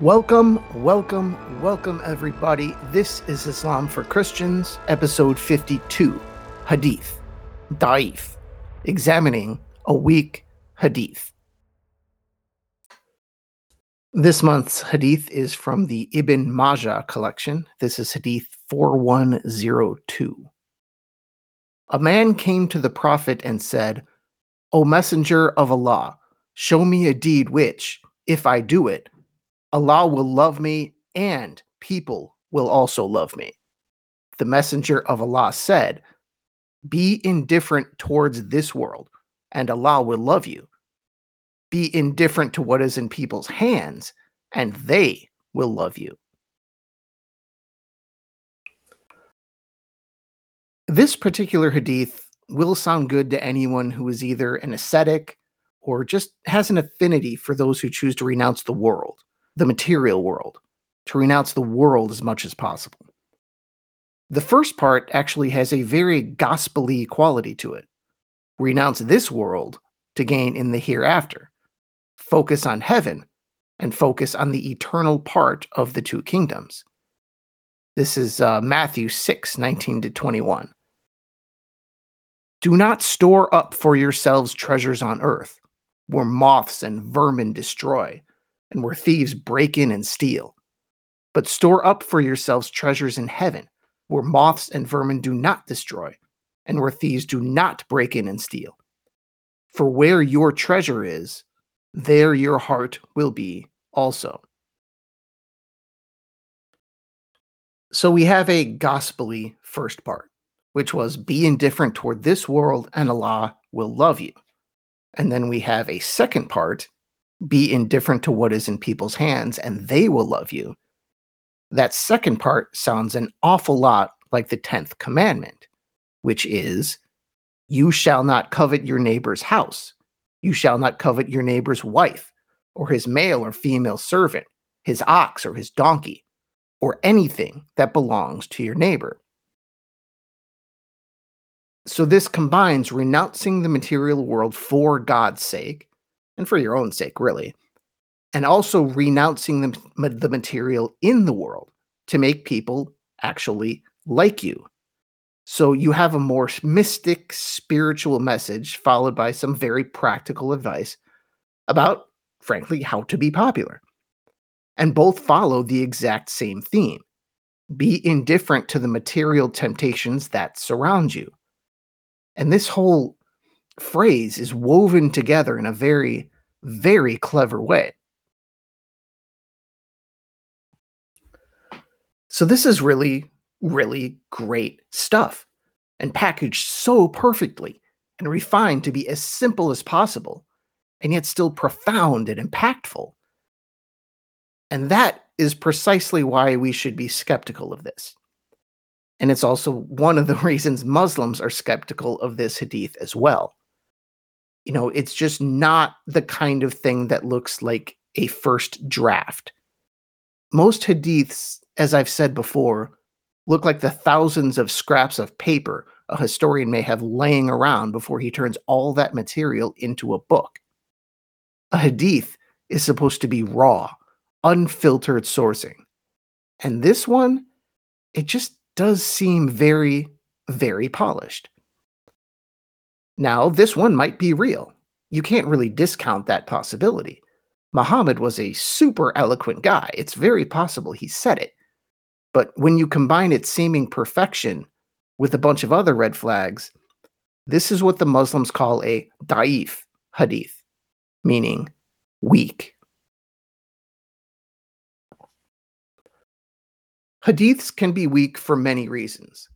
Welcome, welcome, welcome, everybody. This is Islam for Christians, episode 52 Hadith, Da'if, examining a weak Hadith. This month's Hadith is from the Ibn Majah collection. This is Hadith 4102. A man came to the Prophet and said, O Messenger of Allah, show me a deed which, if I do it, Allah will love me and people will also love me. The Messenger of Allah said, Be indifferent towards this world, and Allah will love you. Be indifferent to what is in people's hands, and they will love you. This particular hadith will sound good to anyone who is either an ascetic or just has an affinity for those who choose to renounce the world the material world, to renounce the world as much as possible. The first part actually has a very gospelly quality to it. Renounce this world to gain in the hereafter. Focus on heaven and focus on the eternal part of the two kingdoms. This is uh, Matthew 6 19 to 21. Do not store up for yourselves treasures on earth, where moths and vermin destroy and where thieves break in and steal. But store up for yourselves treasures in heaven, where moths and vermin do not destroy, and where thieves do not break in and steal. For where your treasure is, there your heart will be also. So we have a gospelly first part, which was be indifferent toward this world and Allah will love you. And then we have a second part, be indifferent to what is in people's hands and they will love you. That second part sounds an awful lot like the 10th commandment, which is you shall not covet your neighbor's house. You shall not covet your neighbor's wife, or his male or female servant, his ox or his donkey, or anything that belongs to your neighbor. So, this combines renouncing the material world for God's sake and for your own sake, really. And also renouncing the, the material in the world to make people actually like you. So you have a more mystic, spiritual message followed by some very practical advice about, frankly, how to be popular. And both follow the exact same theme be indifferent to the material temptations that surround you. And this whole phrase is woven together in a very, very clever way. So, this is really, really great stuff and packaged so perfectly and refined to be as simple as possible and yet still profound and impactful. And that is precisely why we should be skeptical of this. And it's also one of the reasons Muslims are skeptical of this hadith as well you know, it's just not the kind of thing that looks like a first draft. Most hadiths, as I've said before, look like the thousands of scraps of paper a historian may have laying around before he turns all that material into a book. A hadith is supposed to be raw, unfiltered sourcing. And this one, it just does seem very, very polished. Now, this one might be real. You can't really discount that possibility. Muhammad was a super eloquent guy. It's very possible he said it. But when you combine its seeming perfection with a bunch of other red flags, this is what the Muslims call a da'if hadith, meaning weak. Hadiths can be weak for many reasons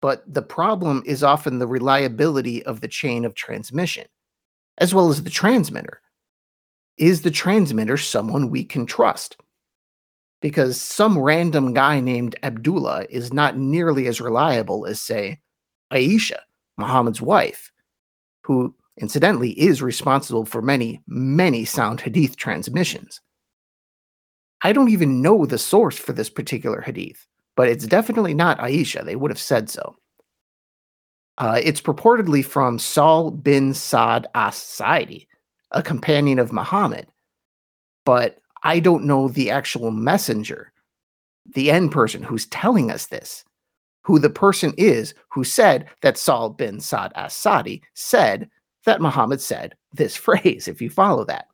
but the problem is often the reliability of the chain of transmission, as well as the transmitter. Is the transmitter someone we can trust? Because some random guy named Abdullah is not nearly as reliable as, say, Aisha, Muhammad's wife, who incidentally is responsible for many, many sound hadith transmissions. I don't even know the source for this particular hadith but it's definitely not Aisha. They would have said so. Uh, it's purportedly from Sahl bin Saad as Sa'idi, a companion of Muhammad. But I don't know the actual messenger, the end person who's telling us this, who the person is who said that Sahl bin Saad as Sadi said that Muhammad said this phrase, if you follow that.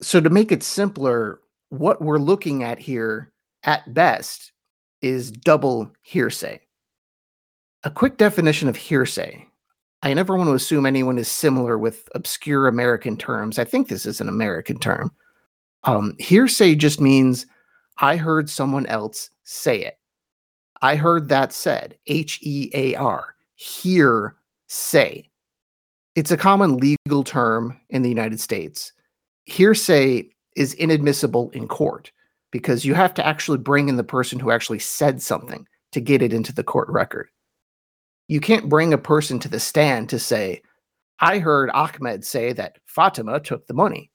So, to make it simpler, what we're looking at here at best is double hearsay. A quick definition of hearsay. I never want to assume anyone is similar with obscure American terms. I think this is an American term. Um, hearsay just means I heard someone else say it. I heard that said. H E A R. Hear say. It's a common legal term in the United States. Hearsay is inadmissible in court because you have to actually bring in the person who actually said something to get it into the court record. You can't bring a person to the stand to say, I heard Ahmed say that Fatima took the money.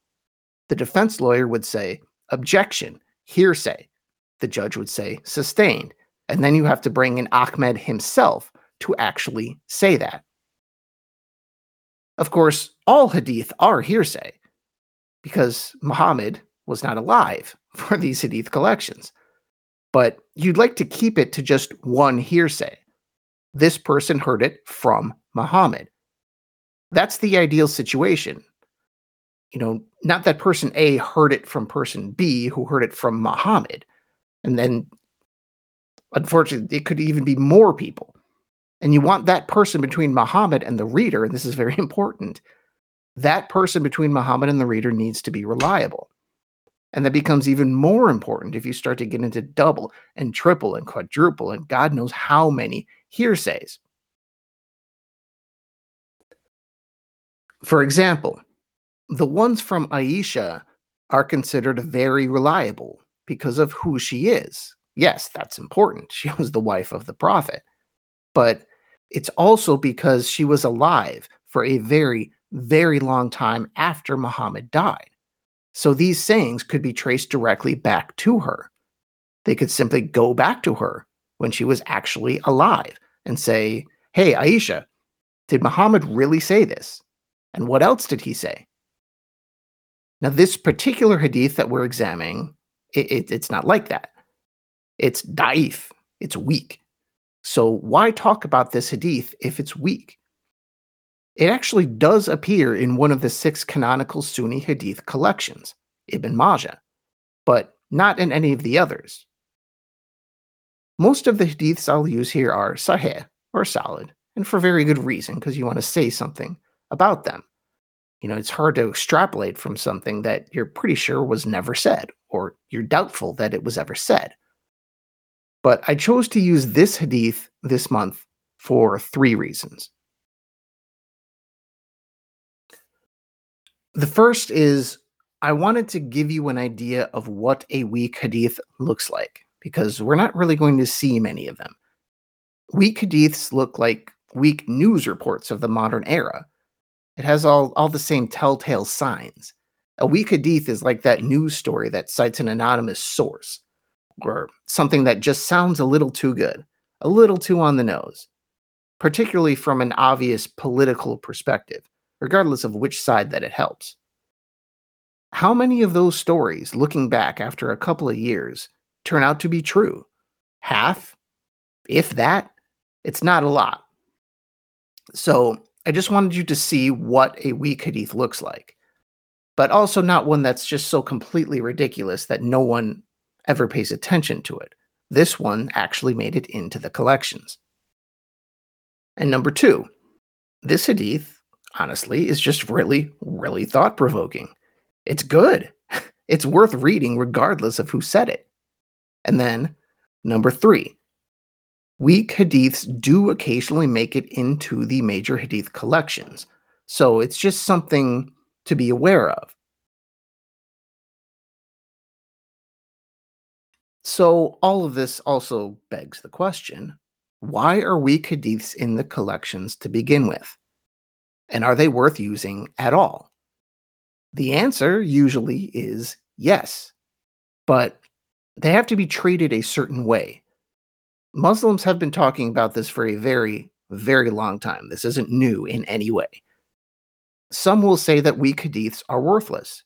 The defense lawyer would say, objection, hearsay. The judge would say, sustained. And then you have to bring in Ahmed himself to actually say that. Of course, all hadith are hearsay because Muhammad was not alive for these hadith collections. But you'd like to keep it to just one hearsay. This person heard it from Muhammad. That's the ideal situation. You know, not that person A heard it from person B who heard it from Muhammad. And then, unfortunately, it could even be more people. And you want that person between Muhammad and the reader, and this is very important. That person between Muhammad and the reader needs to be reliable. And that becomes even more important if you start to get into double and triple and quadruple and God knows how many hearsays. For example, the ones from Aisha are considered very reliable because of who she is. Yes, that's important. She was the wife of the prophet. But it's also because she was alive for a very, very long time after Muhammad died. So these sayings could be traced directly back to her. They could simply go back to her when she was actually alive and say, Hey, Aisha, did Muhammad really say this? And what else did he say? Now, this particular hadith that we're examining, it, it, it's not like that. It's da'if, it's weak. So, why talk about this hadith if it's weak? It actually does appear in one of the six canonical Sunni hadith collections, Ibn Majah, but not in any of the others. Most of the hadiths I'll use here are sahih or solid, and for very good reason, because you want to say something about them. You know, it's hard to extrapolate from something that you're pretty sure was never said, or you're doubtful that it was ever said. But I chose to use this hadith this month for three reasons. The first is I wanted to give you an idea of what a weak hadith looks like because we're not really going to see many of them. Weak hadiths look like weak news reports of the modern era. It has all, all the same telltale signs. A weak hadith is like that news story that cites an anonymous source, or something that just sounds a little too good, a little too on the nose, particularly from an obvious political perspective regardless of which side that it helps. How many of those stories, looking back after a couple of years, turn out to be true? Half? If that? It's not a lot. So I just wanted you to see what a weak hadith looks like, but also not one that's just so completely ridiculous that no one ever pays attention to it. This one actually made it into the collections. And number two, this hadith honestly, is just really, really thought provoking. It's good. It's worth reading regardless of who said it. And then, number three, weak hadiths do occasionally make it into the major hadith collections. So it's just something to be aware of. So, all of this also begs the question why are weak hadiths in the collections to begin with? And are they worth using at all? The answer usually is yes, but they have to be treated a certain way. Muslims have been talking about this for a very, very long time. This isn't new in any way. Some will say that weak hadiths are worthless,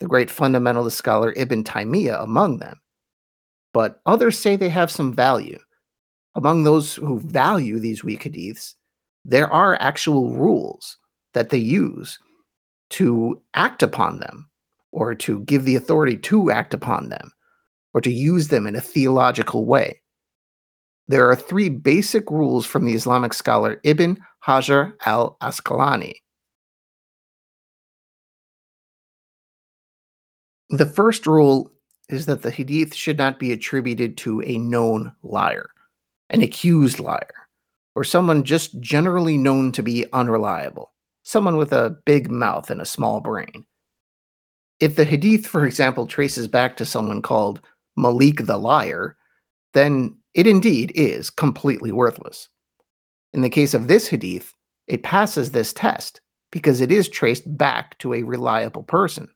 the great fundamentalist scholar Ibn Taymiyyah among them. But others say they have some value. Among those who value these weak hadiths, there are actual rules that they use to act upon them or to give the authority to act upon them or to use them in a theological way. There are three basic rules from the Islamic scholar Ibn Hajar al Asqalani. The first rule is that the hadith should not be attributed to a known liar, an accused liar, or someone just generally known to be unreliable, someone with a big mouth and a small brain. If the hadith, for example, traces back to someone called Malik the liar, then it indeed is completely worthless. In the case of this hadith, it passes this test because it is traced back to a reliable person.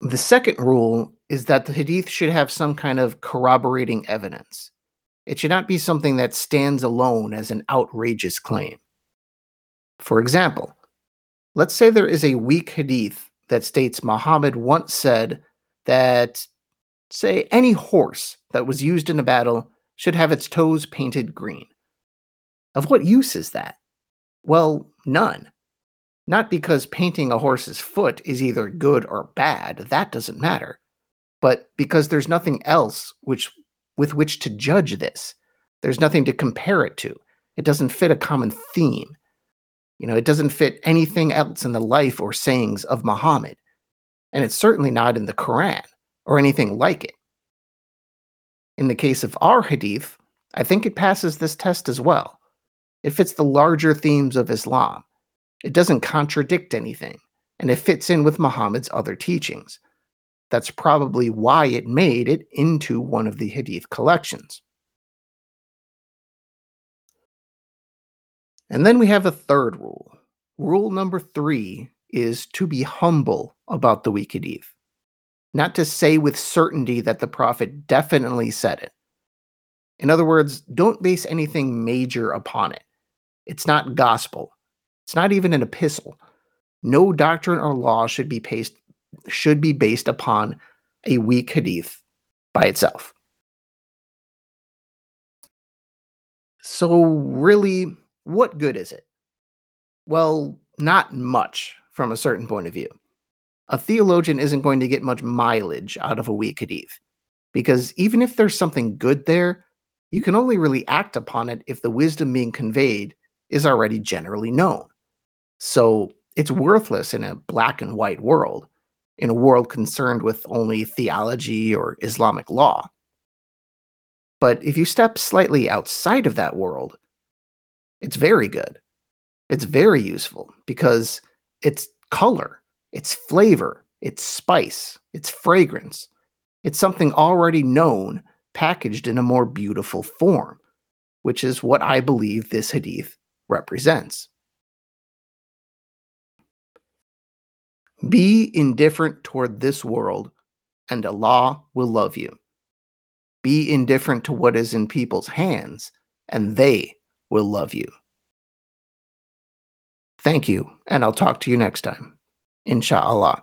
The second rule is that the hadith should have some kind of corroborating evidence. It should not be something that stands alone as an outrageous claim. For example, let's say there is a weak hadith that states Muhammad once said that, say, any horse that was used in a battle should have its toes painted green. Of what use is that? Well, none. Not because painting a horse's foot is either good or bad, that doesn't matter, but because there's nothing else which with which to judge this. There's nothing to compare it to. It doesn't fit a common theme. You know, it doesn't fit anything else in the life or sayings of Muhammad. And it's certainly not in the Quran or anything like it. In the case of our hadith, I think it passes this test as well. It fits the larger themes of Islam. It doesn't contradict anything, and it fits in with Muhammad's other teachings. That's probably why it made it into one of the hadith collections. And then we have a third rule. Rule number three is to be humble about the weak hadith, not to say with certainty that the Prophet definitely said it. In other words, don't base anything major upon it. It's not gospel. It's not even an epistle. No doctrine or law should be based should be based upon a weak hadith by itself. So really, what good is it? Well, not much from a certain point of view. A theologian isn't going to get much mileage out of a weak hadith, because even if there's something good there, you can only really act upon it if the wisdom being conveyed is already generally known. So it's worthless in a black and white world, in a world concerned with only theology or Islamic law. But if you step slightly outside of that world, it's very good. It's very useful because it's color, it's flavor, it's spice, it's fragrance. It's something already known packaged in a more beautiful form, which is what I believe this hadith represents. Be indifferent toward this world, and Allah will love you. Be indifferent to what is in people's hands, and they will love you. Thank you, and I'll talk to you next time. Insha'Allah.